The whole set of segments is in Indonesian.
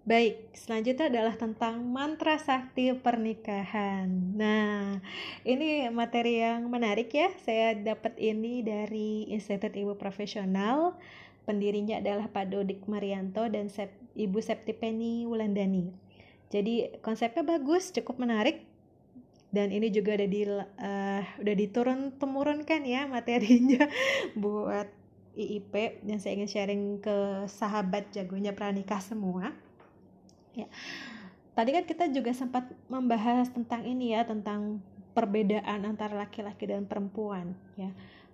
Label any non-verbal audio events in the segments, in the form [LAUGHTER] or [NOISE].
Baik, selanjutnya adalah tentang mantra sakti pernikahan. Nah, ini materi yang menarik ya. Saya dapat ini dari Institut Ibu Profesional. Pendirinya adalah Pak Dodik Marianto dan Sep Ibu Septipeni Wulandani. Jadi konsepnya bagus, cukup menarik. Dan ini juga udah di uh, udah diturun temurunkan ya materinya [LAUGHS] buat IIP dan saya ingin sharing ke sahabat jagonya pranikah semua ya. Tadi kan kita juga sempat membahas tentang ini ya tentang perbedaan antara laki-laki dan perempuan ya.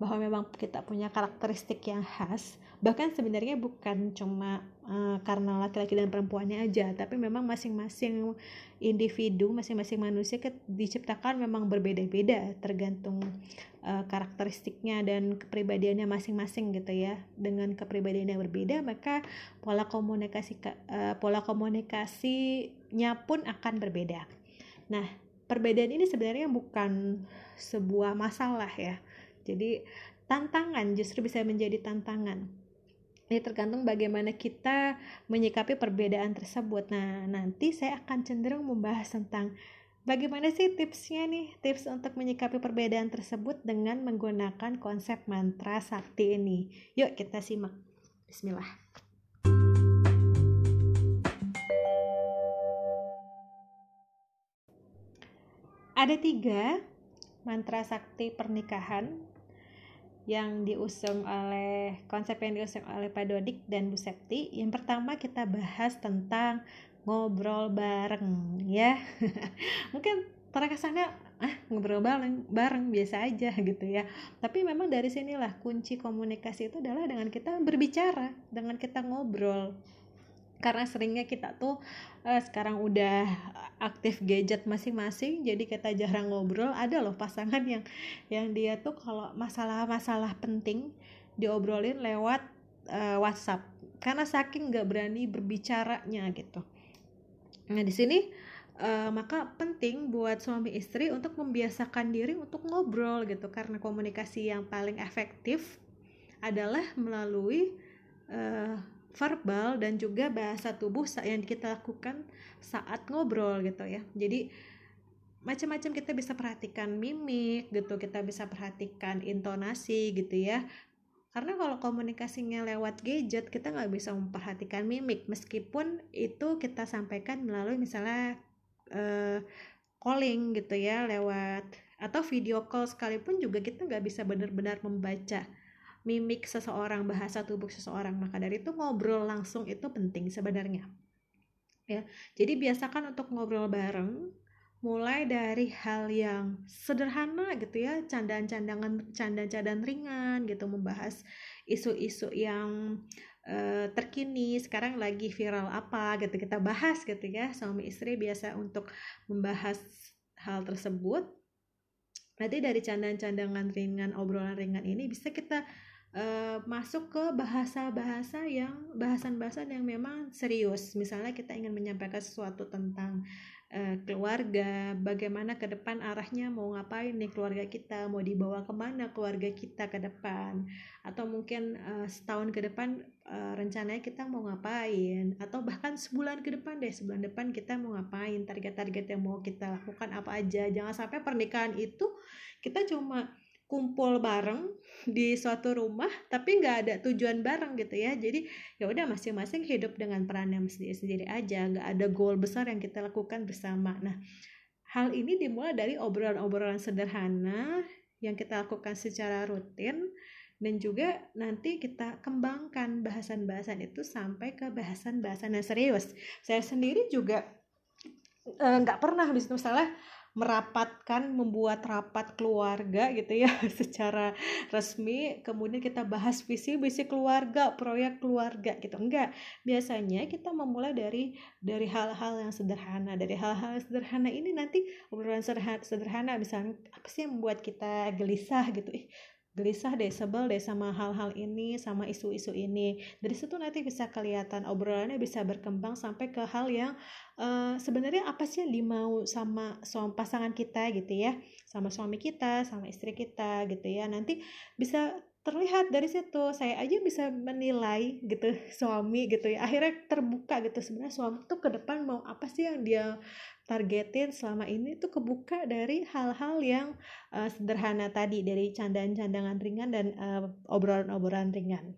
Bahwa memang kita punya karakteristik yang khas bahkan sebenarnya bukan cuma uh, karena laki-laki dan perempuannya aja tapi memang masing-masing individu masing-masing manusia diciptakan memang berbeda-beda tergantung uh, karakteristiknya dan kepribadiannya masing-masing gitu ya. Dengan kepribadian yang berbeda maka pola komunikasi uh, pola komunikasinya pun akan berbeda. Nah perbedaan ini sebenarnya bukan sebuah masalah ya. Jadi tantangan justru bisa menjadi tantangan. Ini tergantung bagaimana kita menyikapi perbedaan tersebut. Nah, nanti saya akan cenderung membahas tentang bagaimana sih tipsnya nih, tips untuk menyikapi perbedaan tersebut dengan menggunakan konsep mantra sakti ini. Yuk kita simak. Bismillah. Ada tiga mantra sakti pernikahan yang diusung oleh konsep yang diusung oleh Pak Dodik dan Bu Septi. Yang pertama kita bahas tentang ngobrol bareng ya. [LAUGHS] Mungkin sana ah ngobrol bareng bareng biasa aja [LAUGHS] gitu ya. Tapi memang dari sinilah kunci komunikasi itu adalah dengan kita berbicara, dengan kita ngobrol karena seringnya kita tuh uh, sekarang udah aktif gadget masing-masing jadi kita jarang ngobrol ada loh pasangan yang yang dia tuh kalau masalah-masalah penting diobrolin lewat uh, WhatsApp. Karena saking nggak berani berbicaranya gitu. Nah di sini uh, maka penting buat suami istri untuk membiasakan diri untuk ngobrol gitu. Karena komunikasi yang paling efektif adalah melalui uh, verbal dan juga bahasa tubuh yang kita lakukan saat ngobrol gitu ya. Jadi macam-macam kita bisa perhatikan mimik gitu kita bisa perhatikan intonasi gitu ya. Karena kalau komunikasinya lewat gadget kita nggak bisa memperhatikan mimik. Meskipun itu kita sampaikan melalui misalnya uh, calling gitu ya lewat atau video call sekalipun juga kita nggak bisa benar-benar membaca mimik seseorang, bahasa tubuh seseorang. Maka dari itu ngobrol langsung itu penting sebenarnya. Ya. Jadi biasakan untuk ngobrol bareng mulai dari hal yang sederhana gitu ya, candaan-candangan candaan-candaan ringan gitu membahas isu-isu yang uh, terkini sekarang lagi viral apa gitu kita bahas gitu ya suami istri biasa untuk membahas hal tersebut nanti dari candaan-candangan ringan obrolan ringan ini bisa kita uh, masuk ke bahasa-bahasa yang bahasan-bahasan yang memang serius. Misalnya kita ingin menyampaikan sesuatu tentang uh, keluarga, bagaimana ke depan arahnya mau ngapain nih keluarga kita, mau dibawa ke mana keluarga kita ke depan, atau mungkin uh, setahun ke depan uh, rencananya kita mau ngapain, atau bahkan sebulan ke depan deh, sebulan depan kita mau ngapain, target-target yang mau kita lakukan apa aja. Jangan sampai pernikahan itu kita cuma kumpul bareng di suatu rumah tapi nggak ada tujuan bareng gitu ya. Jadi ya udah masing-masing hidup dengan perannya sendiri-sendiri aja nggak ada goal besar yang kita lakukan bersama. Nah hal ini dimulai dari obrolan-obrolan sederhana yang kita lakukan secara rutin dan juga nanti kita kembangkan bahasan-bahasan itu sampai ke bahasan-bahasan yang serius. Saya sendiri juga eh, nggak uh, pernah misalnya merapatkan membuat rapat keluarga gitu ya [LAUGHS] secara resmi. Kemudian kita bahas visi visi keluarga proyek keluarga gitu. Enggak biasanya kita memulai dari dari hal-hal yang sederhana. Dari hal-hal sederhana ini nanti obrolan sederhana, sederhana misalnya apa sih yang membuat kita gelisah? gitu. Ih gelisah deh sebel deh sama hal-hal ini sama isu-isu ini. Dari situ nanti bisa kelihatan obrolannya bisa berkembang sampai ke hal yang uh, sebenarnya apa sih yang dimau sama suami pasangan kita gitu ya. Sama suami kita sama istri kita gitu ya. Nanti bisa terlihat dari situ saya aja bisa menilai gitu [LAUGHS] suami gitu ya. Akhirnya terbuka gitu sebenarnya suami tuh ke depan mau apa sih yang dia targetin selama ini tuh kebuka dari hal-hal yang uh, sederhana tadi dari candaan-candangan ringan dan uh, obrolan-obrolan ringan.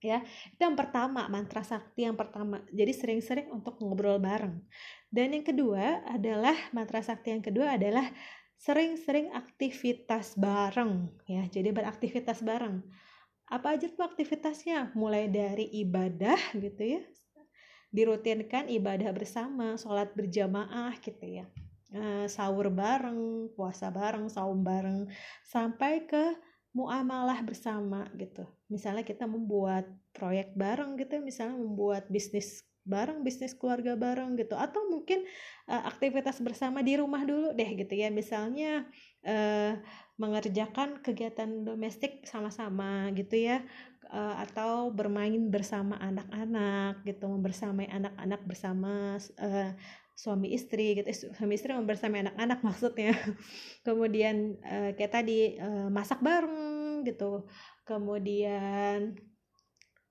Ya itu yang pertama mantra sakti yang pertama. Jadi sering-sering untuk ngobrol bareng. Dan yang kedua adalah mantra sakti yang kedua adalah sering-sering aktivitas bareng ya. Jadi beraktivitas bareng. Apa aja tuh aktivitasnya? Mulai dari ibadah gitu ya. Dirutinkan ibadah bersama sholat berjamaah gitu ya. Eh, sahur bareng puasa bareng saum bareng sampai ke muamalah bersama gitu. Misalnya kita membuat proyek bareng gitu misalnya membuat bisnis bareng bisnis keluarga bareng gitu. Atau mungkin uh, aktivitas bersama di rumah dulu deh gitu ya. Misalnya uh, mengerjakan kegiatan domestik sama-sama gitu ya. Uh, atau bermain bersama anak-anak gitu. Membersamai anak-anak bersama uh, suami istri gitu. Suami istri membersamai anak-anak [LAUGHS] maksudnya. Kemudian uh, kayak tadi uh, masak bareng gitu. Kemudian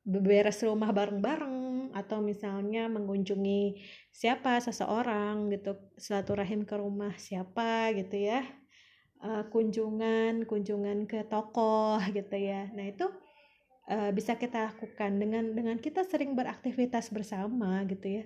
beberes rumah bareng-bareng atau misalnya mengunjungi siapa seseorang gitu silaturahim ke rumah siapa gitu ya uh, kunjungan kunjungan ke toko gitu ya. Nah itu uh, bisa kita lakukan dengan dengan kita sering beraktivitas bersama gitu ya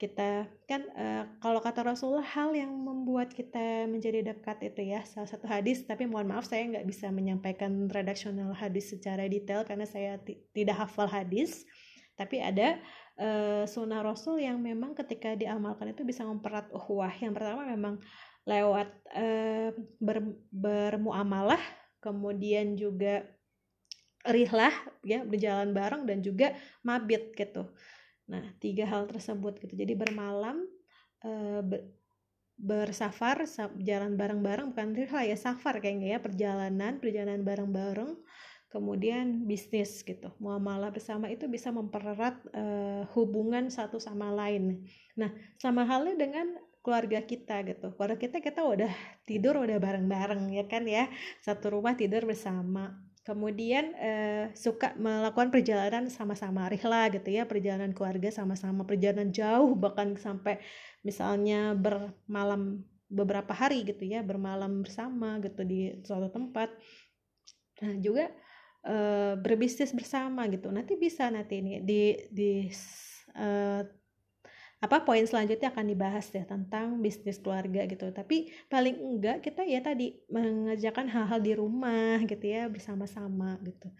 kita kan uh, kalau kata Rasulullah hal yang membuat kita menjadi dekat itu ya salah satu hadis. Tapi mohon maaf saya nggak bisa menyampaikan redaksional hadis secara detail karena saya tidak hafal hadis. Tapi ada uh, sunnah Rasul yang memang ketika diamalkan itu bisa memperat uhwah yang pertama memang lewat uh, ber, bermuamalah kemudian juga rihlah ya berjalan bareng dan juga mabit gitu Nah, tiga hal tersebut gitu. Jadi bermalam, e, ber, bersafar, jalan bareng-bareng, bukan rihla ya, safar kayaknya ya, perjalanan, perjalanan bareng-bareng, kemudian bisnis gitu. Muamalah bersama itu bisa mempererat e, hubungan satu sama lain. Nah, sama halnya dengan keluarga kita gitu. Keluarga kita kita udah tidur udah bareng-bareng ya kan ya. Satu rumah tidur bersama kemudian eh, suka melakukan perjalanan sama-sama rihla gitu ya perjalanan keluarga sama-sama perjalanan jauh bahkan sampai misalnya bermalam beberapa hari gitu ya bermalam bersama gitu di suatu tempat. Nah juga eh, berbisnis bersama gitu. Nanti bisa nanti ini di di eh, apa poin selanjutnya akan dibahas ya tentang bisnis keluarga gitu. Tapi paling enggak kita ya tadi mengerjakan hal-hal di rumah gitu ya bersama-sama gitu.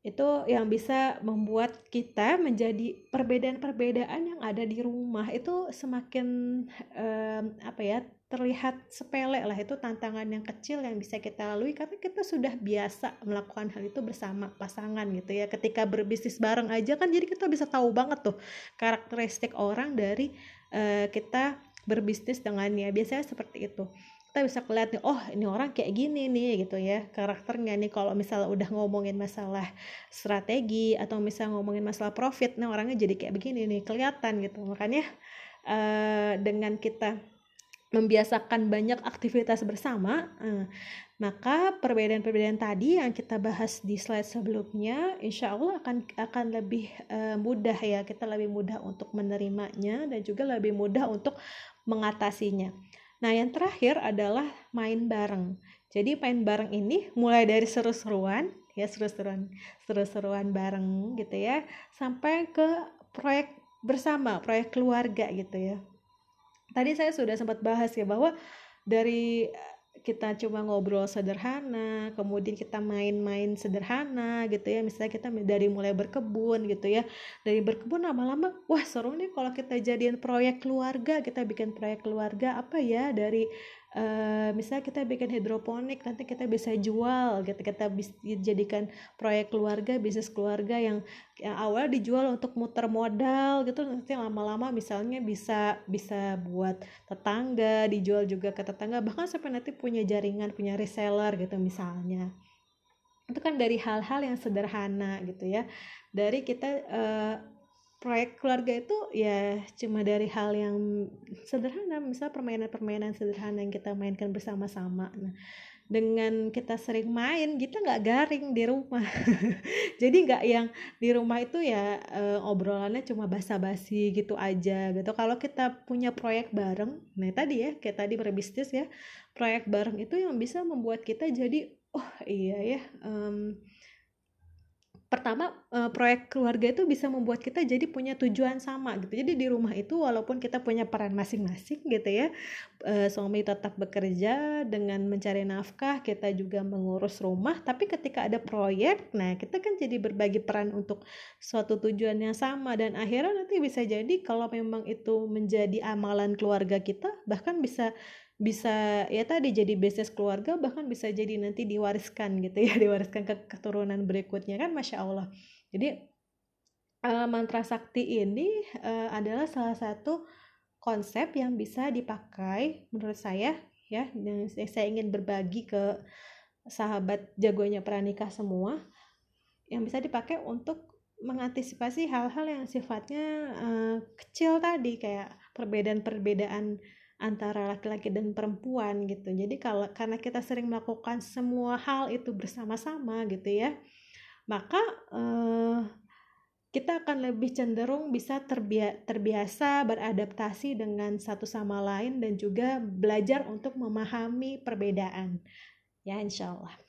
Itu yang bisa membuat kita menjadi perbedaan-perbedaan yang ada di rumah. Itu semakin um, apa ya terlihat sepele lah itu tantangan yang kecil yang bisa kita lalui karena kita sudah biasa melakukan hal itu bersama pasangan gitu ya. Ketika berbisnis bareng aja kan jadi kita bisa tahu banget tuh karakteristik orang dari uh, kita berbisnis dengannya biasanya seperti itu. Kita bisa kelihatan oh ini orang kayak gini nih gitu ya karakternya nih. Kalau misalnya udah ngomongin masalah strategi atau misalnya ngomongin masalah profit nih orangnya jadi kayak begini nih kelihatan gitu. Makanya uh, dengan kita membiasakan banyak aktivitas bersama, eh, maka perbedaan-perbedaan tadi yang kita bahas di slide sebelumnya, insya Allah akan akan lebih eh, mudah ya, kita lebih mudah untuk menerimanya dan juga lebih mudah untuk mengatasinya. Nah, yang terakhir adalah main bareng. Jadi main bareng ini mulai dari seru-seruan, ya seru-seruan, seru-seruan bareng gitu ya, sampai ke proyek bersama, proyek keluarga gitu ya tadi saya sudah sempat bahas ya bahwa dari eh, kita cuma ngobrol sederhana, kemudian kita main-main sederhana gitu ya. Misalnya kita dari mulai berkebun gitu ya. Dari berkebun lama-lama, wah seru nih kalau kita jadiin proyek keluarga, kita bikin proyek keluarga apa ya dari uh, misalnya kita bikin hidroponik nanti kita bisa jual gitu. Kita bisa jadikan proyek keluarga bisnis keluarga yang yang awal dijual untuk muter modal gitu. Nanti lama-lama misalnya bisa bisa buat tetangga dijual juga ke tetangga. Bahkan sampai nanti punya jaringan punya reseller gitu misalnya. Itu kan dari hal-hal yang sederhana gitu ya. Dari kita uh, proyek keluarga itu ya cuma dari hal yang sederhana misal permainan-permainan sederhana yang kita mainkan bersama-sama. Nah dengan kita sering main kita nggak garing di rumah. [LAUGHS] Jadi nggak yang di rumah itu ya uh, obrolannya cuma basa-basi gitu aja gitu. Kalau kita punya proyek bareng nah tadi ya kayak tadi berbisnis ya proyek bareng itu yang bisa membuat kita jadi oh iya ya um, pertama uh, proyek keluarga itu bisa membuat kita jadi punya tujuan sama gitu. Jadi di rumah itu walaupun kita punya peran masing-masing gitu ya uh, suami tetap bekerja dengan mencari nafkah kita juga mengurus rumah tapi ketika ada proyek nah kita kan jadi berbagi peran untuk suatu tujuan yang sama dan akhirnya nanti bisa jadi kalau memang itu menjadi amalan keluarga kita bahkan bisa bisa ya tadi jadi bisnis keluarga bahkan bisa jadi nanti diwariskan gitu ya [LAUGHS] diwariskan ke keturunan berikutnya kan masya Allah. Jadi uh, mantra sakti ini uh, adalah salah satu konsep yang bisa dipakai menurut saya ya yang saya ingin berbagi ke sahabat jagonya pranikah semua yang bisa dipakai untuk mengantisipasi hal-hal yang sifatnya uh, kecil tadi kayak perbedaan-perbedaan antara laki-laki dan perempuan gitu. Jadi kalau karena kita sering melakukan semua hal itu bersama-sama gitu ya, maka eh, kita akan lebih cenderung bisa terbia terbiasa beradaptasi dengan satu sama lain dan juga belajar untuk memahami perbedaan. Ya, insya Allah.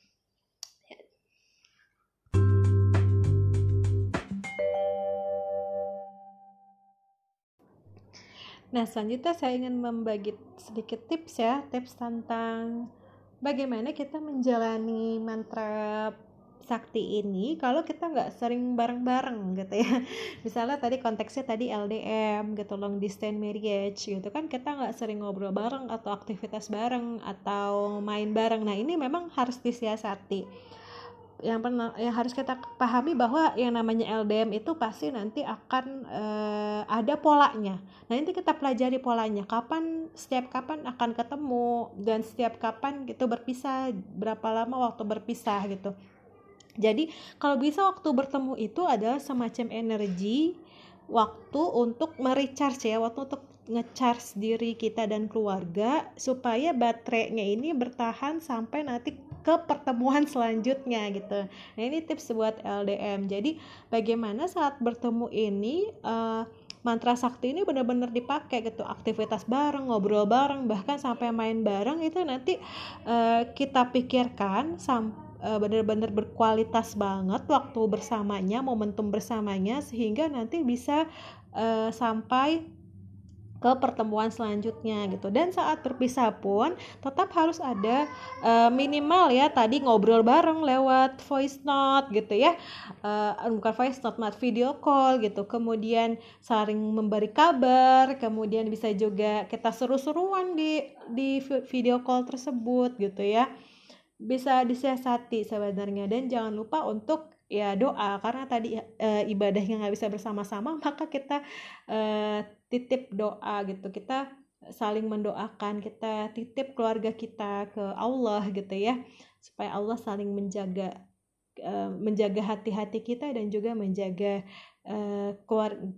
Nah, selanjutnya saya ingin membagi sedikit tips ya, tips tentang bagaimana kita menjalani mantra sakti ini kalau kita nggak sering bareng-bareng gitu ya. [LAUGHS] Misalnya tadi konteksnya tadi LDM gitu long distance marriage gitu kan kita nggak sering ngobrol bareng atau aktivitas bareng atau main bareng. Nah ini memang harus disiasati yang pernah yang harus kita pahami bahwa yang namanya LDM itu pasti nanti akan uh, ada polanya. Nah, nanti kita pelajari polanya. Kapan setiap kapan akan ketemu dan setiap kapan gitu berpisah, berapa lama waktu berpisah gitu. Jadi, kalau bisa waktu bertemu itu adalah semacam energi waktu untuk merecharge ya, waktu untuk ngecharge diri kita dan keluarga supaya baterainya ini bertahan sampai nanti ke pertemuan selanjutnya gitu. Nah ini tips buat LDM. Jadi bagaimana saat bertemu ini uh, mantra sakti ini benar-benar dipakai gitu aktivitas bareng ngobrol bareng bahkan sampai main bareng itu nanti uh, kita pikirkan sampai uh, benar-benar berkualitas banget waktu bersamanya, momentum bersamanya sehingga nanti bisa uh, sampai ke pertemuan selanjutnya gitu. Dan saat berpisah pun tetap harus ada uh, minimal ya tadi ngobrol bareng lewat voice note gitu ya. Uh, bukan voice note mat video call gitu. Kemudian saling memberi kabar kemudian bisa juga kita seru-seruan di di video call tersebut gitu ya. Bisa disiasati sebenarnya. Dan jangan lupa untuk ya doa karena tadi e, ibadahnya nggak bisa bersama-sama [LAUGHS] maka kita e, titip doa gitu kita saling mendoakan kita titip keluarga kita ke Allah gitu ya supaya Allah saling menjaga e, menjaga hati-hati kita dan juga menjaga e,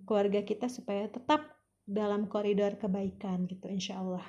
keluarga kita supaya tetap dalam koridor kebaikan gitu insya Allah.